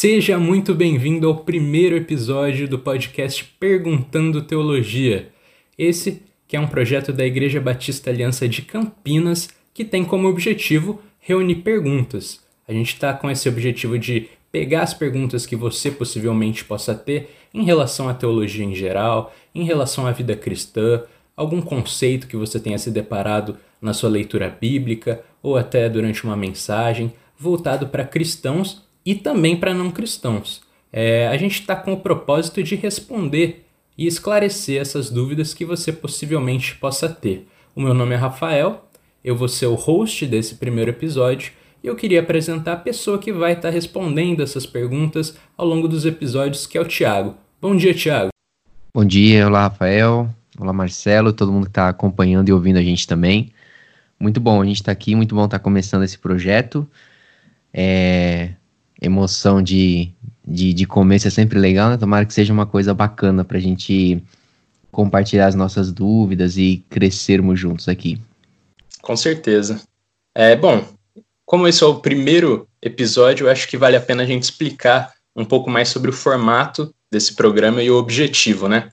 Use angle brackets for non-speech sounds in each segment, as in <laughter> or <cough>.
Seja muito bem-vindo ao primeiro episódio do podcast Perguntando Teologia. Esse que é um projeto da Igreja Batista Aliança de Campinas que tem como objetivo reunir perguntas. A gente está com esse objetivo de pegar as perguntas que você possivelmente possa ter em relação à teologia em geral, em relação à vida cristã, algum conceito que você tenha se deparado na sua leitura bíblica ou até durante uma mensagem voltado para cristãos e também para não cristãos. É, a gente está com o propósito de responder e esclarecer essas dúvidas que você possivelmente possa ter. O meu nome é Rafael, eu vou ser o host desse primeiro episódio e eu queria apresentar a pessoa que vai estar tá respondendo essas perguntas ao longo dos episódios, que é o Tiago. Bom dia, Tiago. Bom dia, olá, Rafael. Olá, Marcelo, todo mundo que está acompanhando e ouvindo a gente também. Muito bom a gente estar tá aqui, muito bom estar tá começando esse projeto. É, emoção de, de, de começo é sempre legal, né? Tomara que seja uma coisa bacana para a gente compartilhar as nossas dúvidas e crescermos juntos aqui. Com certeza. É bom, como esse é o primeiro episódio, eu acho que vale a pena a gente explicar um pouco mais sobre o formato desse programa e o objetivo, né?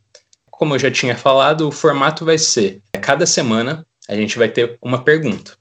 Como eu já tinha falado, o formato vai ser: cada semana a gente vai ter uma pergunta.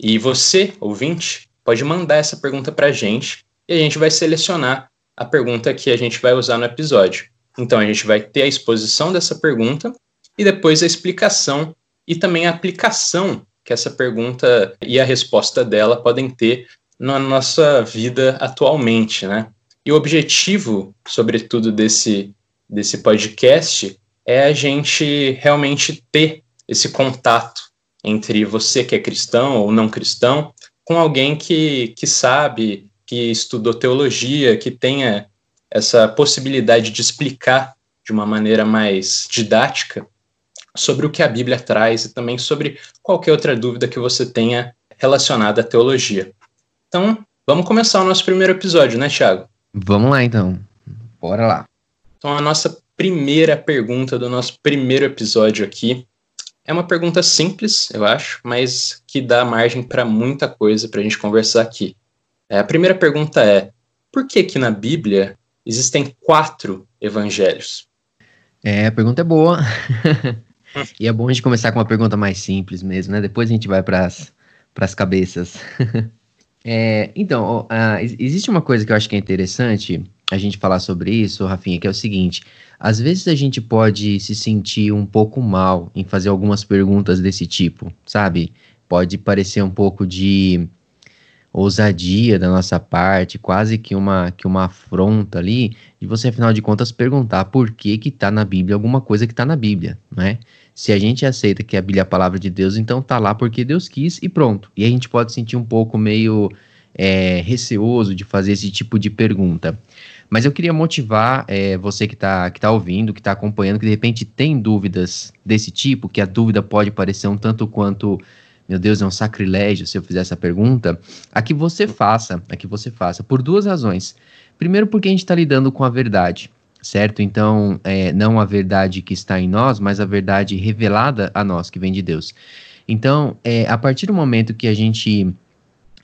E você, ouvinte, pode mandar essa pergunta para a gente e a gente vai selecionar a pergunta que a gente vai usar no episódio. Então a gente vai ter a exposição dessa pergunta e depois a explicação e também a aplicação que essa pergunta e a resposta dela podem ter na nossa vida atualmente, né? E o objetivo, sobretudo, desse, desse podcast é a gente realmente ter esse contato entre você que é cristão ou não cristão com alguém que, que sabe, que estudou teologia, que tenha essa possibilidade de explicar de uma maneira mais didática sobre o que a Bíblia traz e também sobre qualquer outra dúvida que você tenha relacionada à teologia. Então, vamos começar o nosso primeiro episódio, né, Tiago? Vamos lá, então. Bora lá. Então, a nossa primeira pergunta do nosso primeiro episódio aqui. É uma pergunta simples, eu acho, mas que dá margem para muita coisa para a gente conversar aqui. É, a primeira pergunta é: por que que na Bíblia existem quatro evangelhos? É, a pergunta é boa. <laughs> e é bom a gente começar com uma pergunta mais simples mesmo, né? Depois a gente vai para as cabeças. <laughs> é, então, existe uma coisa que eu acho que é interessante a gente falar sobre isso, Rafinha, que é o seguinte: às vezes a gente pode se sentir um pouco mal em fazer algumas perguntas desse tipo, sabe? Pode parecer um pouco de ousadia da nossa parte, quase que uma, que uma afronta ali, de você, afinal de contas, perguntar por que que tá na Bíblia alguma coisa que tá na Bíblia, né? Se a gente aceita que a Bíblia é a palavra de Deus, então tá lá porque Deus quis e pronto. E a gente pode sentir um pouco meio é, receoso de fazer esse tipo de pergunta. Mas eu queria motivar é, você que está que tá ouvindo, que está acompanhando, que de repente tem dúvidas desse tipo, que a dúvida pode parecer um tanto quanto, meu Deus, é um sacrilégio se eu fizer essa pergunta, a que você faça, a que você faça, por duas razões. Primeiro, porque a gente está lidando com a verdade, certo? Então, é, não a verdade que está em nós, mas a verdade revelada a nós, que vem de Deus. Então, é, a partir do momento que a gente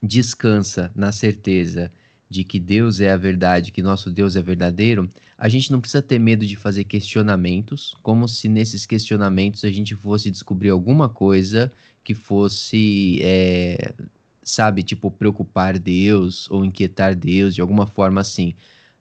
descansa na certeza de que Deus é a verdade, que nosso Deus é verdadeiro, a gente não precisa ter medo de fazer questionamentos, como se nesses questionamentos a gente fosse descobrir alguma coisa que fosse, é, sabe, tipo, preocupar Deus ou inquietar Deus de alguma forma assim.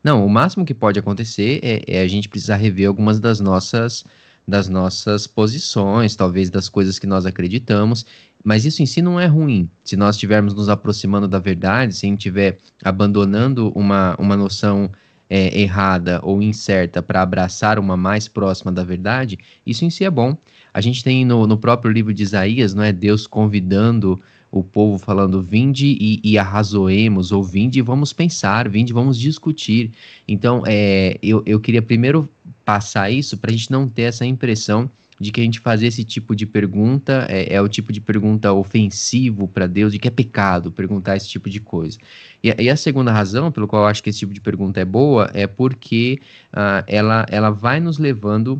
Não, o máximo que pode acontecer é, é a gente precisar rever algumas das nossas das nossas posições, talvez das coisas que nós acreditamos, mas isso em si não é ruim. Se nós estivermos nos aproximando da verdade, se a gente estiver abandonando uma, uma noção é, errada ou incerta para abraçar uma mais próxima da verdade, isso em si é bom. A gente tem no, no próprio livro de Isaías, não é Deus convidando o povo falando, vinde e, e arrazoemos, ou vinde e vamos pensar, vinde e vamos discutir. Então, é, eu, eu queria primeiro passar isso para a gente não ter essa impressão de que a gente fazer esse tipo de pergunta é, é o tipo de pergunta ofensivo para Deus, de que é pecado perguntar esse tipo de coisa. E, e, a segunda razão pelo qual eu acho que esse tipo de pergunta é boa é porque uh, ela, ela vai nos levando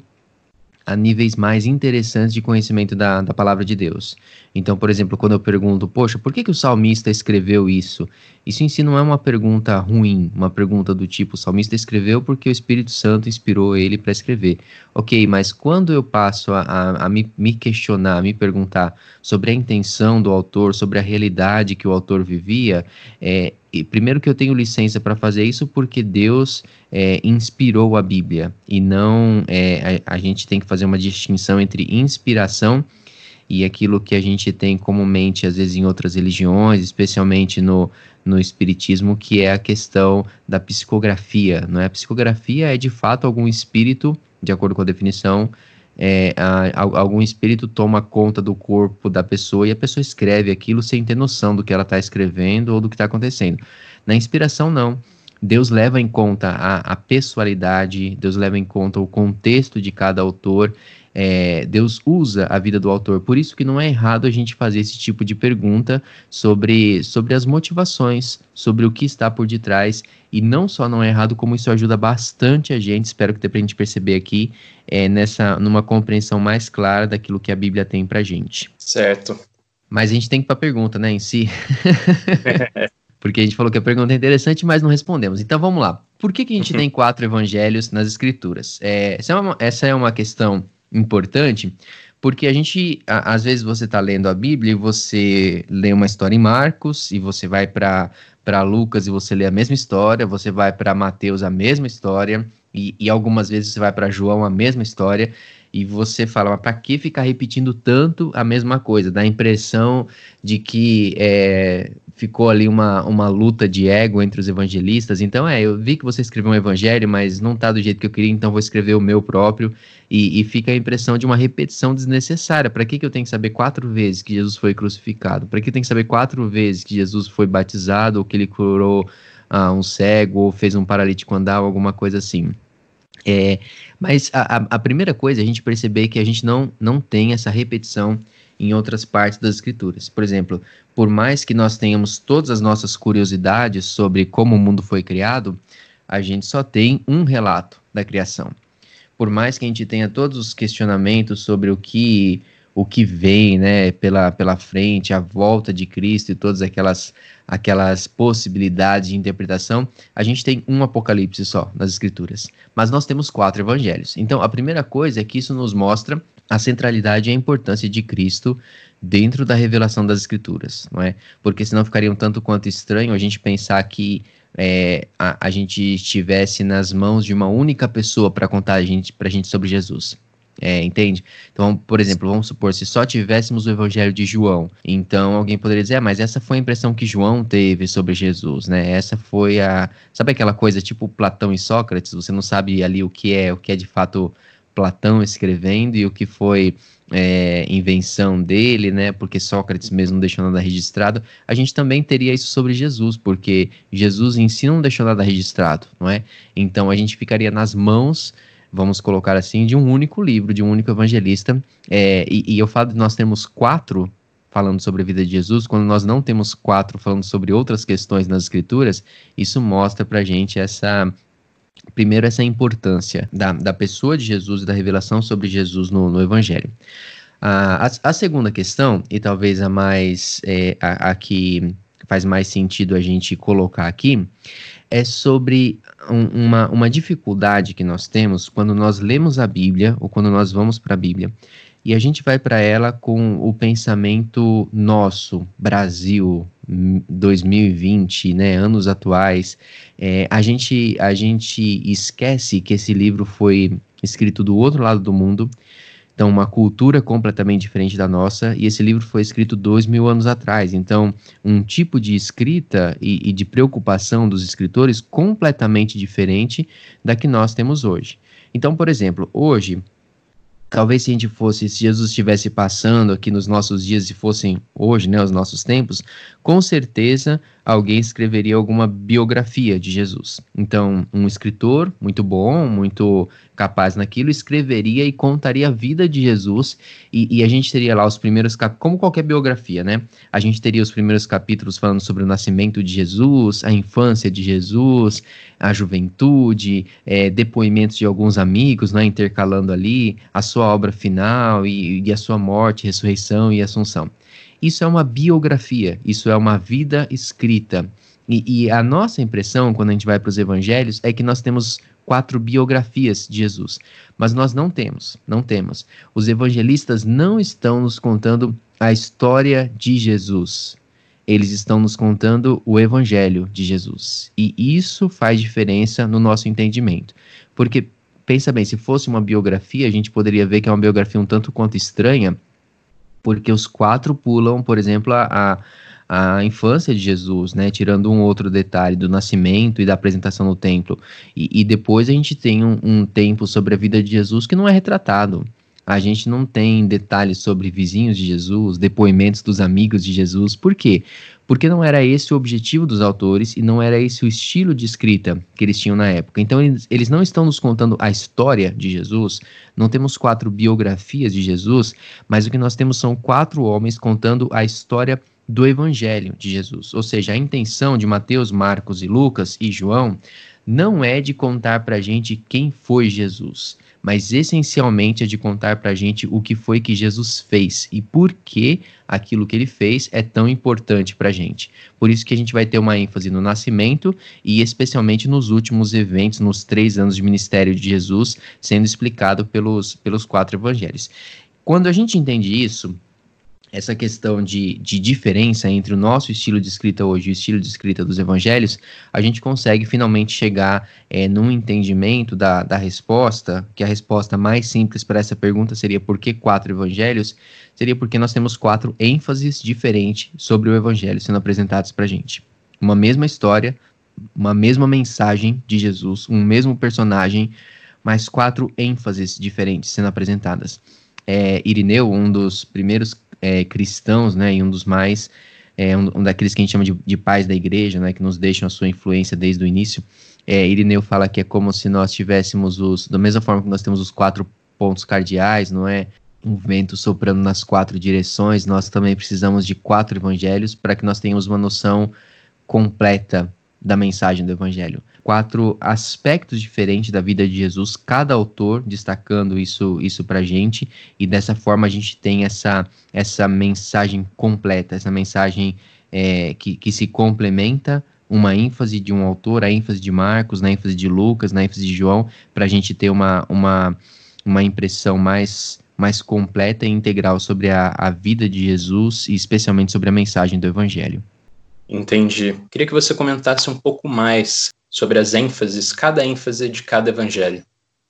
a níveis mais interessantes de conhecimento da, da palavra de Deus. Então, por exemplo, quando eu pergunto, poxa, por que, que o salmista escreveu isso? Isso em si não é uma pergunta ruim, uma pergunta do tipo, o salmista escreveu porque o Espírito Santo inspirou ele para escrever. Ok, mas quando eu passo a, a, a me, me, questionar, a me perguntar sobre a intenção do autor, sobre a realidade que o autor vivia, é, primeiro que eu tenho licença para fazer isso porque Deus é, inspirou a Bíblia e não é, a, a gente tem que fazer uma distinção entre inspiração e aquilo que a gente tem comumente, às vezes, em outras religiões, especialmente no, no Espiritismo, que é a questão da psicografia. Não é? A psicografia é, de fato, algum espírito, de acordo com a definição, é, a, a, algum espírito toma conta do corpo da pessoa e a pessoa escreve aquilo sem ter noção do que ela está escrevendo ou do que está acontecendo. Na inspiração, não. Deus leva em conta a, a pessoalidade, Deus leva em conta o contexto de cada autor é, Deus usa a vida do autor. Por isso que não é errado a gente fazer esse tipo de pergunta sobre, sobre as motivações, sobre o que está por detrás. E não só não é errado, como isso ajuda bastante a gente, espero que dê pra gente perceber aqui, é, nessa, numa compreensão mais clara daquilo que a Bíblia tem pra gente. Certo. Mas a gente tem que ir pra pergunta, né, em si. <laughs> Porque a gente falou que a pergunta é interessante, mas não respondemos. Então vamos lá. Por que, que a gente tem quatro evangelhos nas escrituras? É, essa, é uma, essa é uma questão importante, porque a gente, a, às vezes você está lendo a Bíblia e você lê uma história em Marcos, e você vai para Lucas e você lê a mesma história, você vai para Mateus a mesma história, e, e algumas vezes você vai para João a mesma história, e você fala, mas para que ficar repetindo tanto a mesma coisa? Dá a impressão de que é, ficou ali uma, uma luta de ego entre os evangelistas. Então, é, eu vi que você escreveu um evangelho, mas não tá do jeito que eu queria, então vou escrever o meu próprio. E, e fica a impressão de uma repetição desnecessária. Para que, que eu tenho que saber quatro vezes que Jesus foi crucificado? Para que eu tenho que saber quatro vezes que Jesus foi batizado, ou que ele curou ah, um cego, ou fez um paralítico andar, alguma coisa assim? É, mas a, a, a primeira coisa é a gente perceber que a gente não, não tem essa repetição em outras partes das escrituras. Por exemplo, por mais que nós tenhamos todas as nossas curiosidades sobre como o mundo foi criado, a gente só tem um relato da criação. Por mais que a gente tenha todos os questionamentos sobre o que o que vem, né, pela, pela frente, a volta de Cristo e todas aquelas aquelas possibilidades de interpretação, a gente tem um apocalipse só nas escrituras, mas nós temos quatro evangelhos. Então, a primeira coisa é que isso nos mostra a centralidade e a importância de Cristo dentro da revelação das Escrituras, não é? Porque senão ficaria um tanto quanto estranho a gente pensar que é, a, a, gente estivesse nas mãos de uma única pessoa para contar a gente, pra gente sobre Jesus. É, entende? Então, por exemplo, vamos supor, se só tivéssemos o Evangelho de João, então alguém poderia dizer, ah, mas essa foi a impressão que João teve sobre Jesus, né? Essa foi a. Sabe aquela coisa tipo Platão e Sócrates? Você não sabe ali o que é, o que é de fato Platão escrevendo e o que foi é, invenção dele, né? Porque Sócrates mesmo não deixou nada registrado. A gente também teria isso sobre Jesus, porque Jesus em si não deixou nada registrado, não é? Então a gente ficaria nas mãos, vamos colocar assim, de um único livro, de um único evangelista. É, e, e eu falo de nós temos quatro falando sobre a vida de Jesus, quando nós não temos quatro falando sobre outras questões nas escrituras, isso mostra pra gente essa Primeiro, essa importância da, da pessoa de Jesus e da revelação sobre Jesus no, no Evangelho. a, a, segunda questão, e talvez a mais é, a, a, que faz mais sentido a gente colocar aqui, é sobre um, uma, uma dificuldade que nós temos quando nós lemos a Bíblia ou quando nós vamos para a Bíblia e a gente vai para ela com o pensamento nosso, Brasil, 2020, né, anos atuais. É, a, gente, a gente esquece que esse livro foi escrito do outro lado do mundo, então uma cultura completamente diferente da nossa, e esse livro foi escrito dois mil anos atrás. Então, um tipo de escrita e, e de preocupação dos escritores completamente diferente da que nós temos hoje. Então, por exemplo, hoje talvez se a gente fosse, se Jesus estivesse passando aqui nos nossos dias e fossem hoje, né, os nossos tempos, com certeza alguém escreveria alguma biografia de Jesus. Então, um escritor muito bom, muito capaz naquilo, escreveria e contaria a vida de Jesus, e, e a gente teria lá os primeiros capítulos, como qualquer biografia, né? A gente teria os primeiros capítulos falando sobre o nascimento de Jesus, a infância de Jesus, a juventude, é, depoimentos de alguns amigos, né? Intercalando ali, a sua obra final e, e a sua morte, ressurreição e assunção. Isso é uma biografia, isso é uma vida escrita. E, e a nossa impressão, quando a gente vai para os evangelhos, é que nós temos quatro biografias de Jesus. Mas nós não temos, não temos. Os evangelistas não estão nos contando a história de Jesus. Eles estão nos contando o evangelho de Jesus. E isso faz diferença no nosso entendimento. Porque, pensa bem, se fosse uma biografia, a gente poderia ver que é uma biografia um tanto quanto estranha, porque os quatro pulam, por exemplo, a, a infância de Jesus, né, tirando um outro detalhe do nascimento e da apresentação no templo. E, e depois a gente tem um, um tempo sobre a vida de Jesus que não é retratado. A gente não tem detalhes sobre vizinhos de Jesus, depoimentos dos amigos de Jesus. Por quê? Porque não era esse o objetivo dos autores e não era esse o estilo de escrita que eles tinham na época. Então, eles, eles não estão nos contando a história de Jesus, não temos quatro biografias de Jesus, mas o que nós temos são quatro homens contando a história do Evangelho de Jesus. Ou seja, a intenção de Mateus, Marcos e Lucas e João não é de contar para a gente quem foi Jesus mas essencialmente é de contar para a gente o que foi que Jesus fez e por que aquilo que ele fez é tão importante para a gente. Por isso que a gente vai ter uma ênfase no nascimento e especialmente nos últimos eventos, nos três anos de ministério de Jesus, sendo explicado pelos, pelos quatro evangelhos. Quando a gente entende isso, essa questão de, de diferença entre o nosso estilo de escrita hoje e o estilo de escrita dos evangelhos, a gente consegue finalmente chegar é, num entendimento da, da resposta, que a resposta mais simples para essa pergunta seria por que quatro evangelhos? Seria porque nós temos quatro ênfases diferentes sobre o evangelho sendo apresentados para a gente. Uma mesma história, uma mesma mensagem de Jesus, um mesmo personagem, mas quatro ênfases diferentes sendo apresentadas. É, Irineu, um dos primeiros é, cristãos, né, e um dos mais, é, um, um, daqueles que a gente chama de, de pais da igreja, né, que nos deixam a sua influência desde o início, é, Irineu fala que é como se nós tivéssemos os, da mesma forma que nós temos os quatro pontos cardeais, não é? Um vento soprando nas quatro direções, nós também precisamos de quatro evangelhos para que nós tenhamos uma noção completa da mensagem do Evangelho. Quatro aspectos diferentes da vida de Jesus, cada autor destacando isso, isso para gente, e dessa forma a gente tem essa, essa mensagem completa, essa mensagem é, que, que se complementa, uma ênfase de um autor, a ênfase de Marcos, na ênfase de Lucas, na ênfase de João, para a gente ter uma, uma, uma impressão mais, mais completa e integral sobre a, a vida de Jesus e especialmente sobre a mensagem do Evangelho. Entendi. Queria que você comentasse um pouco mais sobre as ênfases, cada ênfase de cada evangelho.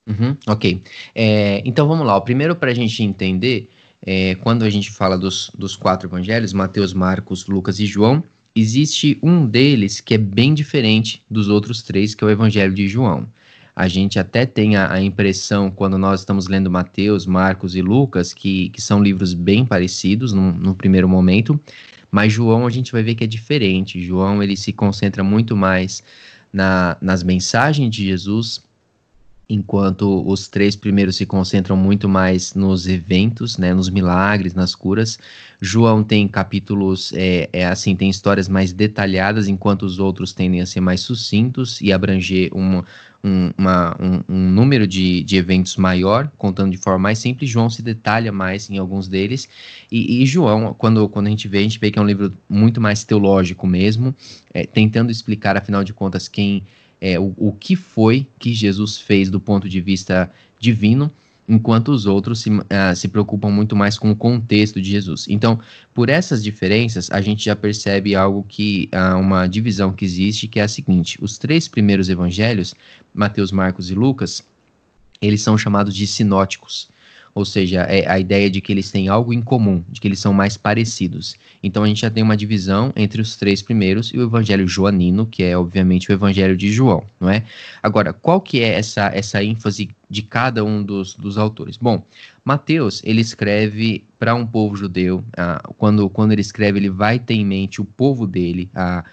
Uhum, ok. É, então vamos lá. O primeiro, para a gente entender, é, quando a gente fala dos, dos quatro evangelhos, Mateus, Marcos, Lucas e João, existe um deles que é bem diferente dos outros três, que é o evangelho de João. A gente até tem a, a impressão, quando nós estamos lendo Mateus, Marcos e Lucas, que, que são livros bem parecidos no, no primeiro momento, mas João a gente vai ver que é diferente. João ele se concentra muito mais na, nas mensagens de Jesus, enquanto os três primeiros se concentram muito mais nos eventos, né, nos milagres, nas curas. João tem capítulos, é, é assim, tem histórias mais detalhadas, enquanto os outros tendem a ser mais sucintos e abranger uma, um, uma, um, um, número de, de eventos maior, contando de forma mais simples. João se detalha mais em alguns deles. E, e João, quando, quando a gente vê, a gente vê que é um livro muito mais teológico mesmo, é, tentando explicar, afinal de contas, quem é, o, o que foi que Jesus fez do ponto de vista divino enquanto os outros se, uh, se preocupam muito mais com o contexto de Jesus. Então, por essas diferenças, a gente já percebe algo que, uh, uma divisão que existe, que é a seguinte: os três primeiros evangelhos, Mateus, Marcos e Lucas, eles são chamados de sinóticos ou seja, é a ideia de que eles têm algo em comum, de que eles são mais parecidos. Então a gente já tem uma divisão entre os três primeiros e o evangelho joanino, que é obviamente o evangelho de João, não é? Agora, qual que é essa, essa ênfase de cada um dos, dos autores? Bom, Mateus, ele escreve para um povo judeu, ah, quando, quando ele escreve, ele vai ter em mente o povo dele, a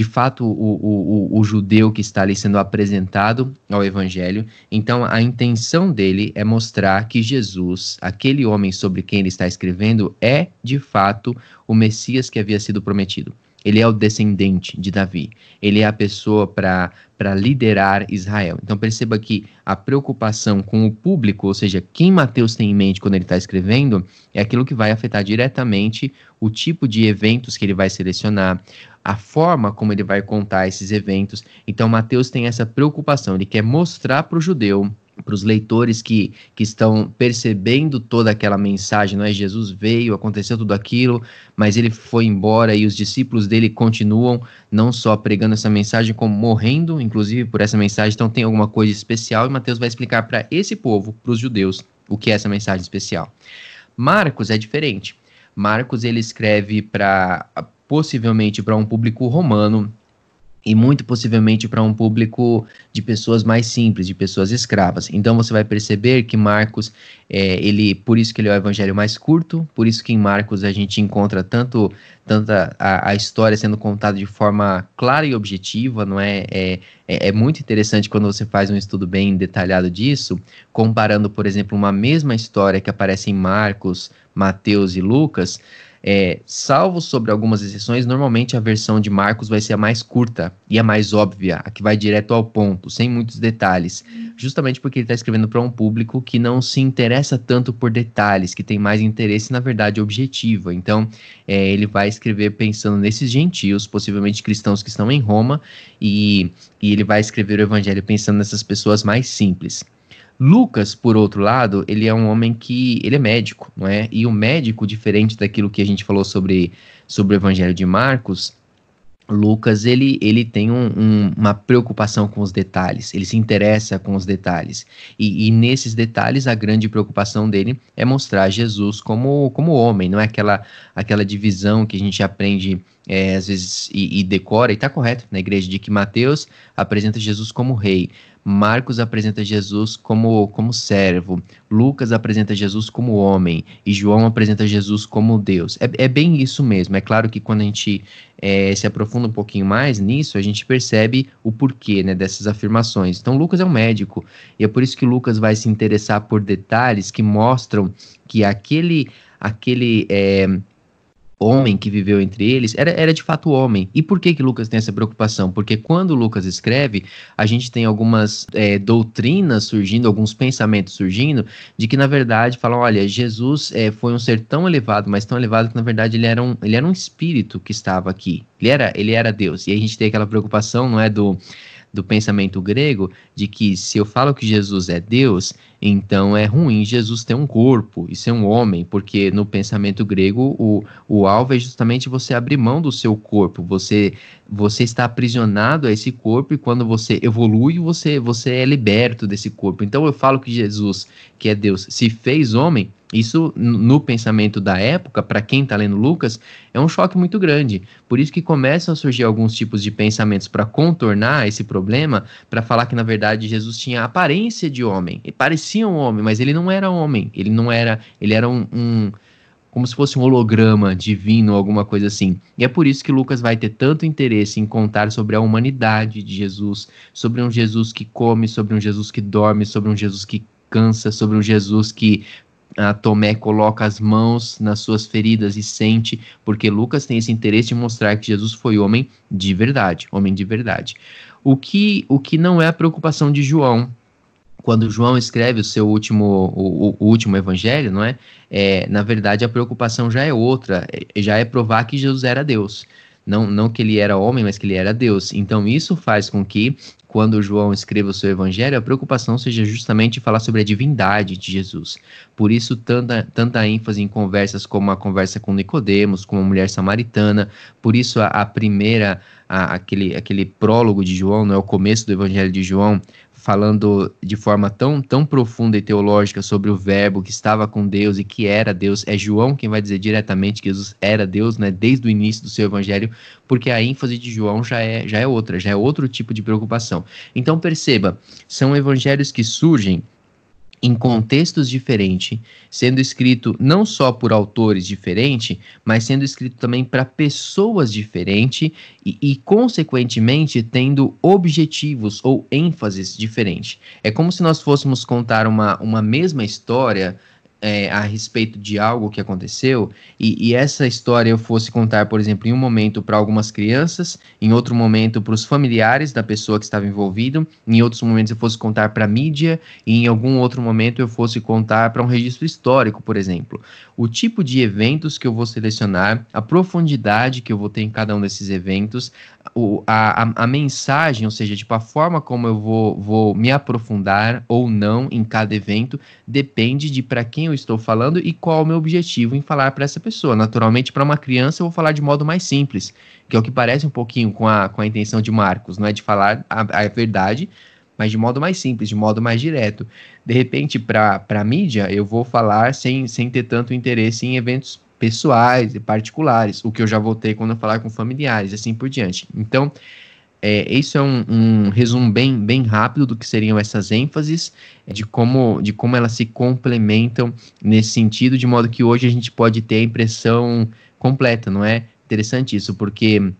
de fato o, o, o, judeu que está ali sendo apresentado ao evangelho. Então a intenção dele é mostrar que Jesus, aquele homem sobre quem ele está escrevendo, é de fato o Messias que havia sido prometido. Ele é o descendente de Davi. Ele é a pessoa para liderar Israel. Então perceba que a preocupação com o público, ou seja, quem Mateus tem em mente quando ele está escrevendo, é aquilo que vai afetar diretamente o tipo de eventos que ele vai selecionar, a forma como ele vai contar esses eventos. Então Mateus tem essa preocupação. Ele quer mostrar para o judeu para os leitores que, que estão percebendo toda aquela mensagem, não é? Jesus veio, aconteceu tudo aquilo, mas ele foi embora e os discípulos dele continuam não só pregando essa mensagem, como morrendo, inclusive por essa mensagem. Então tem alguma coisa especial e Mateus vai explicar para esse povo, para os judeus, o que é essa mensagem especial. Marcos é diferente. Marcos ele escreve para possivelmente para um público romano, e muito possivelmente para um público de pessoas mais simples, de pessoas escravas. Então você vai perceber que Marcos, é, ele, por isso que ele é o evangelho mais curto, por isso que em Marcos a gente encontra tanto tanta a, história sendo contada de forma clara e objetiva, não é? é? É, é muito interessante quando você faz um estudo bem detalhado disso, comparando, por exemplo, uma mesma história que aparece em Marcos, Mateus e Lucas é, salvo sobre algumas exceções, normalmente a versão de Marcos vai ser a mais curta e a mais óbvia, a que vai direto ao ponto, sem muitos detalhes, justamente porque ele está escrevendo para um público que não se interessa tanto por detalhes, que tem mais interesse na verdade objetiva. Então, é, ele vai escrever pensando nesses gentios, possivelmente cristãos que estão em Roma, e, e ele vai escrever o evangelho pensando nessas pessoas mais simples. Lucas, por outro lado, ele é um homem que ele é médico, não é? E o médico, diferente daquilo que a gente falou sobre, sobre o Evangelho de Marcos, Lucas ele, ele tem um, um, uma preocupação com os detalhes, ele se interessa com os detalhes. E, e, nesses detalhes, a grande preocupação dele é mostrar Jesus como, como homem, não é aquela, aquela divisão que a gente aprende é, às vezes e, e decora, e está correto na igreja, de que Mateus apresenta Jesus como rei, Marcos apresenta Jesus como, como servo, Lucas apresenta Jesus como homem e João apresenta Jesus como Deus. É, é bem isso mesmo. É claro que quando a gente é, se aprofunda um pouquinho mais nisso, a gente percebe o porquê né, dessas afirmações. Então, Lucas é um médico e é por isso que Lucas vai se interessar por detalhes que mostram que aquele aquele é, homem que viveu entre eles era, era de fato homem. E por que que Lucas tem essa preocupação? Porque quando Lucas escreve, a gente tem algumas é, doutrinas surgindo, alguns pensamentos surgindo, de que na verdade falam, olha, Jesus é, foi um ser tão elevado, mas tão elevado que na verdade ele era um, ele era um espírito que estava aqui. Ele era, ele era Deus. E a gente tem aquela preocupação, não é, do do pensamento grego de que se eu falo que Jesus é Deus, então é ruim Jesus ter um corpo e ser um homem, porque no pensamento grego o, o alvo é justamente você abrir mão do seu corpo, você você está aprisionado a esse corpo e quando você evolui, você você é liberto desse corpo. Então eu falo que Jesus, que é Deus, se fez homem, isso, no pensamento da época, para quem está lendo Lucas, é um choque muito grande. Por isso que começam a surgir alguns tipos de pensamentos para contornar esse problema, para falar que, na verdade, Jesus tinha a aparência de homem. Ele parecia um homem, mas ele não era homem. Ele não era. Ele era um, um como se fosse um holograma divino, alguma coisa assim. E é por isso que Lucas vai ter tanto interesse em contar sobre a humanidade de Jesus, sobre um Jesus que come, sobre um Jesus que dorme, sobre um Jesus que cansa, sobre um Jesus que a Tomé coloca as mãos nas suas feridas e sente, porque Lucas tem esse interesse de mostrar que Jesus foi homem de verdade, homem de verdade. O que, o que não é a preocupação de João, quando João escreve o seu último, o, o, último evangelho, não é? é? Na verdade, a preocupação já é outra, é, já é provar que Jesus era Deus. Não, não que ele era homem, mas que ele era Deus. Então, isso faz com que quando João escreva o seu evangelho, a preocupação seja justamente falar sobre a divindade de Jesus. Por isso, tanta, tanta ênfase em conversas como a conversa com Nicodemos, com a mulher samaritana. Por isso, a, a primeira, a, aquele, aquele prólogo de João, não é o começo do evangelho de João, falando de forma tão, tão profunda e teológica sobre o verbo que estava com Deus e que era Deus, é João quem vai dizer diretamente que Jesus era Deus, né, desde o início do seu evangelho, porque a ênfase de João já é, já é outra, já é outro tipo de preocupação. Então perceba, são evangelhos que surgem em contextos diferentes, sendo escrito não só por autores diferentes, mas sendo escrito também para pessoas diferentes e, e, consequentemente, tendo objetivos ou ênfases diferentes. É como se nós fôssemos contar uma, uma mesma história é, a respeito de algo que aconteceu e, e, essa história eu fosse contar, por exemplo, em um momento para algumas crianças, em outro momento para os familiares da pessoa que estava envolvido, em outros momentos eu fosse contar para a mídia e em algum outro momento eu fosse contar para um registro histórico, por exemplo. O tipo de eventos que eu vou selecionar, a profundidade que eu vou ter em cada um desses eventos, o, a, a, a, mensagem, ou seja, tipo, a forma como eu vou, vou me aprofundar ou não em cada evento, depende de para quem eu estou falando e qual o meu objetivo em falar para essa pessoa. Naturalmente, para uma criança, eu vou falar de modo mais simples, que é o que parece um pouquinho com a, com a intenção de Marcos, não é de falar a, a verdade, mas de modo mais simples, de modo mais direto. De repente, para a mídia, eu vou falar sem, sem ter tanto interesse em eventos pessoais e particulares, o que eu já voltei quando eu falar com familiares, assim por diante. Então, é, isso é um, um, resumo bem, bem rápido do que seriam essas ênfases, é, de como, de como elas se complementam nesse sentido, de modo que hoje a gente pode ter a impressão completa, não é? Interessante isso, porque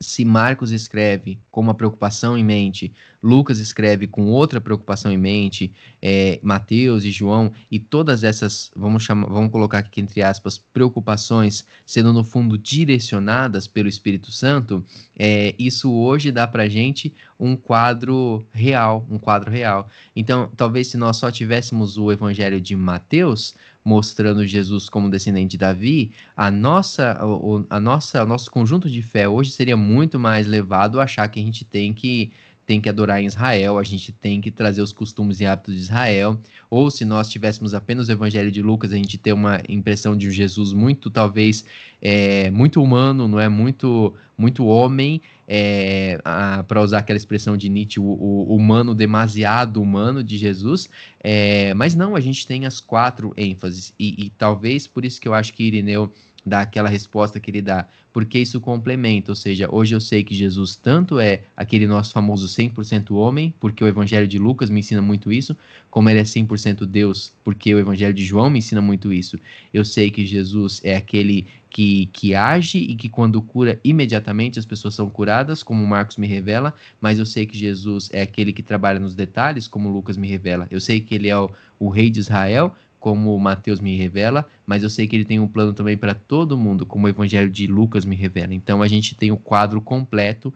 se Marcos escreve com uma preocupação em mente, Lucas escreve com outra preocupação em mente, é, Mateus e João, e todas essas, vamos, chamar, vamos colocar aqui entre aspas, preocupações sendo no fundo direcionadas pelo Espírito Santo, é, isso hoje dá para gente um quadro real, um quadro real. Então, talvez se nós só tivéssemos o Evangelho de Mateus, mostrando Jesus como descendente de Davi, a nossa, o, a nossa, o nosso conjunto de fé hoje seria muito mais levado a achar que a gente tem que tem que adorar em Israel, a gente tem que trazer os costumes e hábitos de Israel, ou se nós tivéssemos apenas o Evangelho de Lucas, a gente ter uma impressão de um Jesus muito, talvez, é, muito humano, não é? Muito, muito homem, é, para usar aquela expressão de Nietzsche, o, o humano demasiado humano de Jesus, é, mas não, a gente tem as quatro ênfases. E, e talvez por isso que eu acho que Irineu dar aquela resposta que ele dá, porque isso complementa, ou seja, hoje eu sei que Jesus tanto é aquele nosso famoso 100% homem, porque o evangelho de Lucas me ensina muito isso, como ele é 100% Deus, porque o evangelho de João me ensina muito isso. Eu sei que Jesus é aquele que, que age e que quando cura imediatamente as pessoas são curadas, como Marcos me revela, mas eu sei que Jesus é aquele que trabalha nos detalhes, como Lucas me revela. Eu sei que ele é o, o rei de Israel, como Mateus me revela, mas eu sei que ele tem um plano também para todo mundo, como o Evangelho de Lucas me revela. Então a gente tem o quadro completo,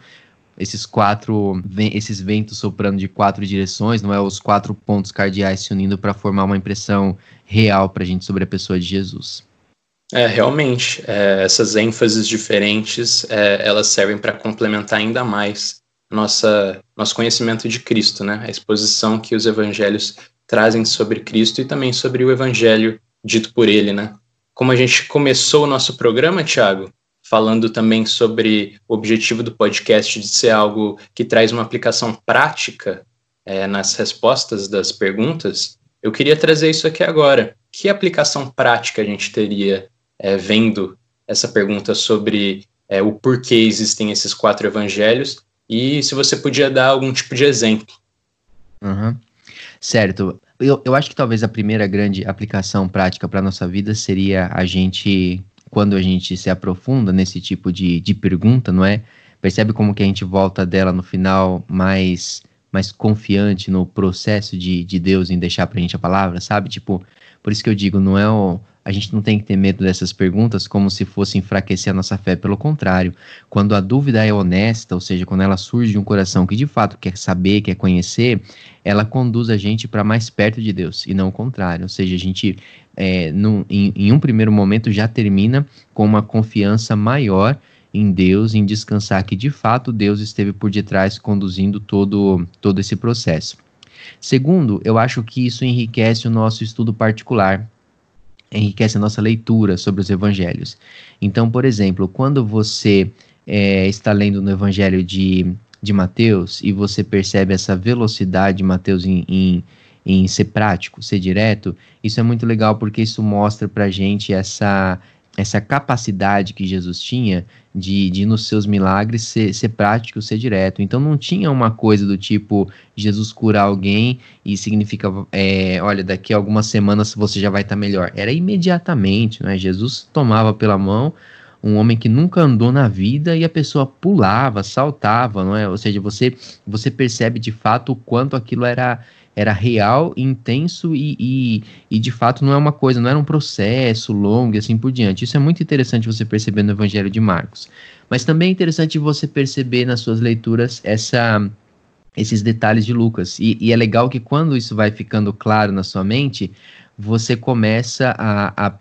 esses quatro, esses ventos soprando de quatro direções, não é os quatro pontos cardeais se unindo para formar uma impressão real para a gente sobre a pessoa de Jesus. É, realmente, é, essas ênfases diferentes, é, elas servem para complementar ainda mais nossa, nosso conhecimento de Cristo, né? A exposição que os evangelhos trazem sobre Cristo e também sobre o evangelho dito por ele, né? Como a gente começou o nosso programa, Tiago, falando também sobre o objetivo do podcast de ser algo que traz uma aplicação prática é, nas respostas das perguntas, eu queria trazer isso aqui agora. Que aplicação prática a gente teria é, vendo essa pergunta sobre é, o porquê existem esses quatro evangelhos e se você podia dar algum tipo de exemplo? Uhum. Certo. Eu, eu acho que talvez a primeira grande aplicação prática para a nossa vida seria a gente, quando a gente se aprofunda nesse tipo de, de pergunta, não é? Percebe como que a gente volta dela no final mais, mais confiante no processo de, de Deus em deixar para a gente a palavra, sabe? Tipo, por isso que eu digo, não é o, a gente não tem que ter medo dessas perguntas como se fosse enfraquecer a nossa fé. Pelo contrário, quando a dúvida é honesta, ou seja, quando ela surge de um coração que de fato quer saber, quer conhecer, ela conduz a gente para mais perto de Deus e não o contrário. Ou seja, a gente, é, em, em um primeiro momento, já termina com uma confiança maior em Deus, em descansar que de fato Deus esteve por detrás conduzindo todo, todo esse processo. Segundo, eu acho que isso enriquece o nosso estudo particular enriquece a nossa leitura sobre os evangelhos. Então, por exemplo, quando você é, está lendo no evangelho de, de Mateus e você percebe essa velocidade de Mateus em, em, em ser prático, ser direto, isso é muito legal porque isso mostra pra gente essa essa capacidade que Jesus tinha de, de nos seus milagres ser, ser prático, ser direto. Então não tinha uma coisa do tipo Jesus curar alguém e significa, é, olha, daqui a algumas semanas você já vai estar tá melhor. Era imediatamente, né? Jesus tomava pela mão um homem que nunca andou na vida e a pessoa pulava, saltava, não é? Ou seja, você você percebe de fato o quanto aquilo era era real, intenso e, e, e, de fato não é uma coisa, não era um processo longo e assim por diante. Isso é muito interessante você perceber no Evangelho de Marcos. Mas também é interessante você perceber nas suas leituras essa, esses detalhes de Lucas. E, e é legal que quando isso vai ficando claro na sua mente, você começa a, a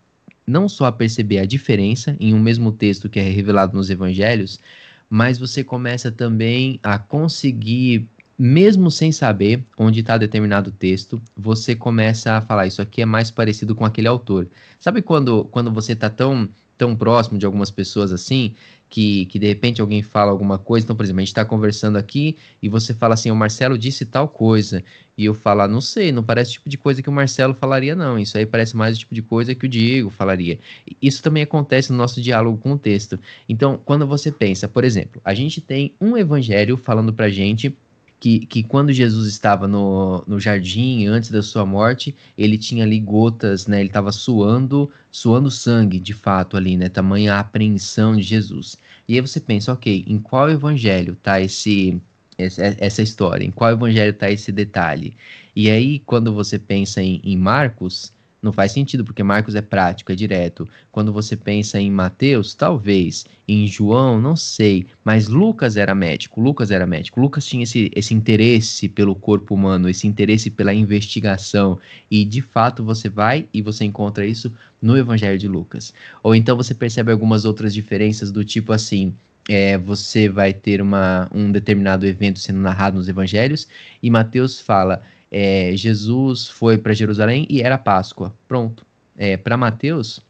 não só a perceber a diferença em um mesmo texto que é revelado nos evangelhos, mas você começa também a conseguir mesmo sem saber onde está determinado texto, você começa a falar isso aqui é mais parecido com aquele autor. Sabe quando, quando você está tão tão próximo de algumas pessoas assim, que, que de repente alguém fala alguma coisa, então, por exemplo, a gente está conversando aqui e você fala assim, o Marcelo disse tal coisa, e eu falo, ah, não sei, não parece o tipo de coisa que o Marcelo falaria, não, isso aí parece mais o tipo de coisa que o Diego falaria. Isso também acontece no nosso diálogo com o texto. Então, quando você pensa, por exemplo, a gente tem um evangelho falando pra gente que, que quando Jesus estava no, no jardim, antes da sua morte, ele tinha ali gotas, né? Ele estava suando, suando sangue, de fato, ali, né? Tamanha apreensão de Jesus. E aí você pensa, ok, em qual evangelho está esse, essa história? Em qual evangelho está esse detalhe? E aí, quando você pensa em, em Marcos, não faz sentido, porque Marcos é prático, é direto. Quando você pensa em Mateus, talvez. Em João, não sei. Mas Lucas era médico. Lucas era médico. Lucas tinha esse, esse interesse pelo corpo humano, esse interesse pela investigação. E de fato você vai e você encontra isso no Evangelho de Lucas. Ou então você percebe algumas outras diferenças do tipo assim. É, você vai ter uma, um determinado evento sendo narrado nos evangelhos, e Mateus fala: é, Jesus foi para Jerusalém e era Páscoa. Pronto. É, para Mateus,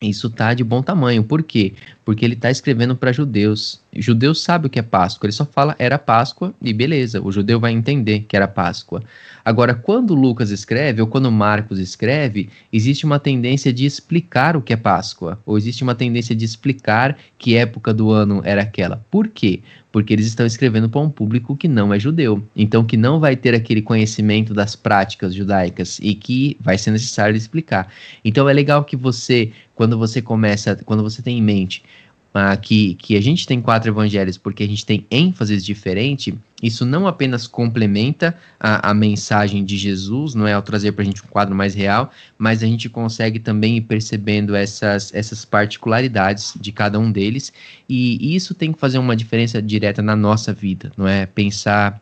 isso tá de bom tamanho. Por quê? Porque ele está escrevendo para judeus. Judeus sabe o que é Páscoa. Ele só fala era Páscoa e beleza. O judeu vai entender que era Páscoa. Agora, quando Lucas escreve ou quando Marcos escreve, existe uma tendência de explicar o que é Páscoa, ou existe uma tendência de explicar que época do ano era aquela. Por quê? porque eles estão escrevendo para um público que não é judeu, então que não vai ter aquele conhecimento das práticas judaicas e que vai ser necessário explicar. Então é legal que você, quando você começa, quando você tem em mente uh, que, que a gente tem quatro evangelhos porque a gente tem ênfases diferentes, isso não apenas complementa a, a mensagem de Jesus, não é ao trazer para a gente um quadro mais real, mas a gente consegue também ir percebendo essas, essas particularidades de cada um deles, e, e isso tem que fazer uma diferença direta na nossa vida, não é? Pensar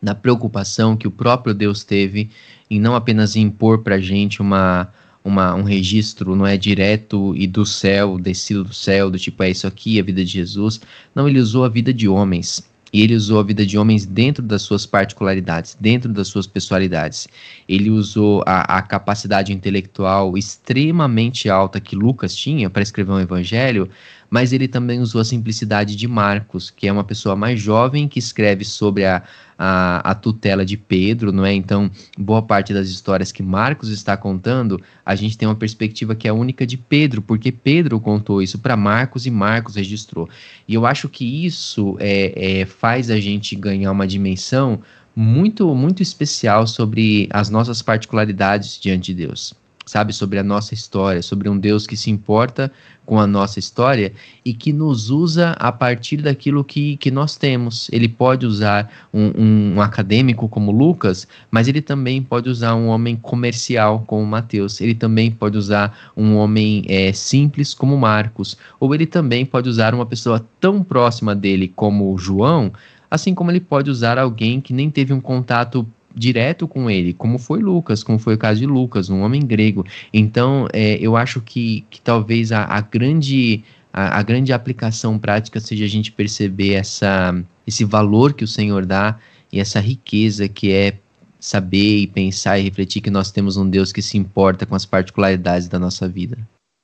na preocupação que o próprio Deus teve em não apenas impor para a gente uma uma, um registro não é direto e do céu, descido do céu, do tipo, é isso aqui, a vida de Jesus. Não, ele usou a vida de homens. E ele usou a vida de homens dentro das suas particularidades, dentro das suas pessoalidades. Ele usou a, a capacidade intelectual extremamente alta que Lucas tinha para escrever um evangelho, mas ele também usou a simplicidade de Marcos, que é uma pessoa mais jovem que escreve sobre a, a, a, tutela de Pedro, não é? Então, boa parte das histórias que Marcos está contando, a gente tem uma perspectiva que é única de Pedro, porque Pedro contou isso para Marcos e Marcos registrou. E eu acho que isso é, é, faz a gente ganhar uma dimensão muito, muito especial sobre as nossas particularidades diante de Deus sabe, sobre a nossa história, sobre um Deus que se importa com a nossa história e que nos usa a partir daquilo que, que nós temos. Ele pode usar um, um acadêmico como Lucas, mas ele também pode usar um homem comercial como Mateus, ele também pode usar um homem é, simples como Marcos, ou ele também pode usar uma pessoa tão próxima dele como João, assim como ele pode usar alguém que nem teve um contato direto com ele, como foi Lucas, como foi o caso de Lucas, um homem grego. Então, é, eu acho que, que talvez a, a grande a, a, grande aplicação prática seja a gente perceber essa, esse valor que o Senhor dá e essa riqueza que é saber e pensar e refletir que nós temos um Deus que se importa com as particularidades da nossa vida.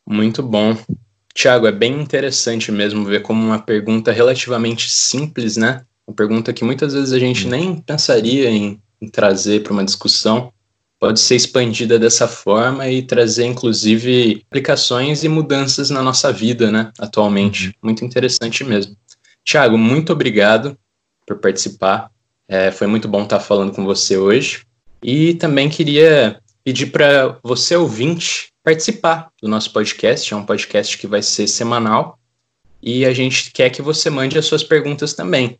Muito bom. Tiago, é bem interessante mesmo ver como uma pergunta relativamente simples, né? Uma pergunta que muitas vezes a gente nem pensaria em trazer para uma discussão, pode ser expandida dessa forma e trazer, inclusive, aplicações e mudanças na nossa vida, né, atualmente. Uhum. Muito interessante mesmo. Tiago, muito obrigado por participar. É, foi muito bom estar falando com você hoje. E também queria pedir para você, ouvinte, participar do nosso podcast. É um podcast que vai ser semanal e a gente quer que você mande as suas perguntas também.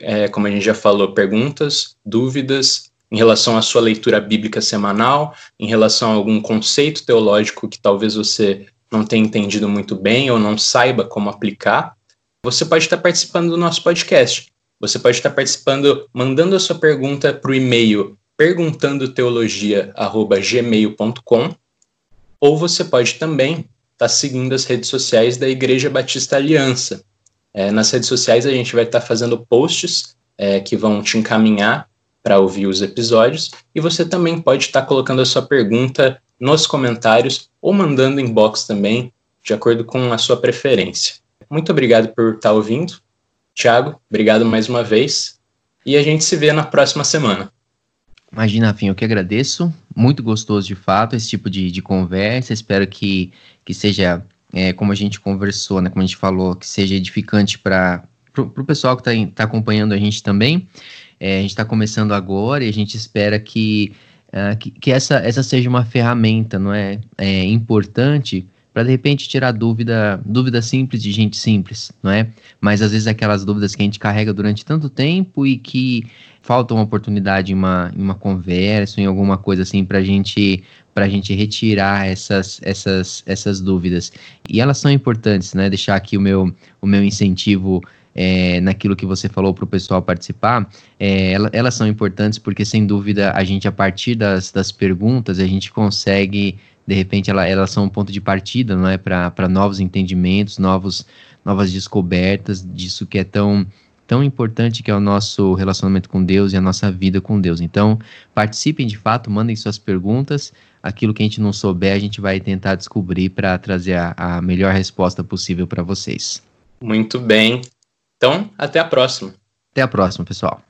É, como a gente já falou, perguntas, dúvidas em relação à sua leitura bíblica semanal, em relação a algum conceito teológico que talvez você não tenha entendido muito bem ou não saiba como aplicar, você pode estar participando do nosso podcast. Você pode estar participando, mandando a sua pergunta para o e-mail perguntandoteologia@gmail.com ou você pode também estar seguindo as redes sociais da Igreja Batista Aliança. É, nas redes sociais a gente vai estar tá fazendo posts é, que vão te encaminhar para ouvir os episódios e você também pode estar tá colocando a sua pergunta nos comentários ou mandando inbox também, de acordo com a sua preferência. Muito obrigado por estar tá ouvindo. Tiago, obrigado mais uma vez. E a gente se vê na próxima semana. Imagina, Fim, eu que agradeço. Muito gostoso, de fato, esse tipo de, de conversa. Espero que, que seja, é, como a gente conversou, né, como a gente falou, que seja edificante para o pessoal que está tá acompanhando a gente também. É, a gente está começando agora e a gente espera que, uh, que, que, essa, essa seja uma ferramenta não é, é importante para de repente tirar dúvida, dúvida simples de gente simples, não é? Mas às vezes aquelas dúvidas que a gente carrega durante tanto tempo e que falta uma oportunidade em uma, em uma conversa, em alguma coisa assim, para gente para a gente retirar essas, essas, essas dúvidas. E elas são importantes, né? Deixar aqui o meu, o meu incentivo é, naquilo que você falou para o pessoal participar, é, elas são importantes porque, sem dúvida, a gente, a partir das, das perguntas, a gente consegue de repente ela, elas são um ponto de partida, não é, para novos entendimentos, novos, novas descobertas disso que é tão tão importante que é o nosso relacionamento com Deus e a nossa vida com Deus. Então, participem de fato, mandem suas perguntas. Aquilo que a gente não souber, a gente vai tentar descobrir para trazer a, a melhor resposta possível para vocês. Muito bem. Então, até a próxima. Até a próxima, pessoal.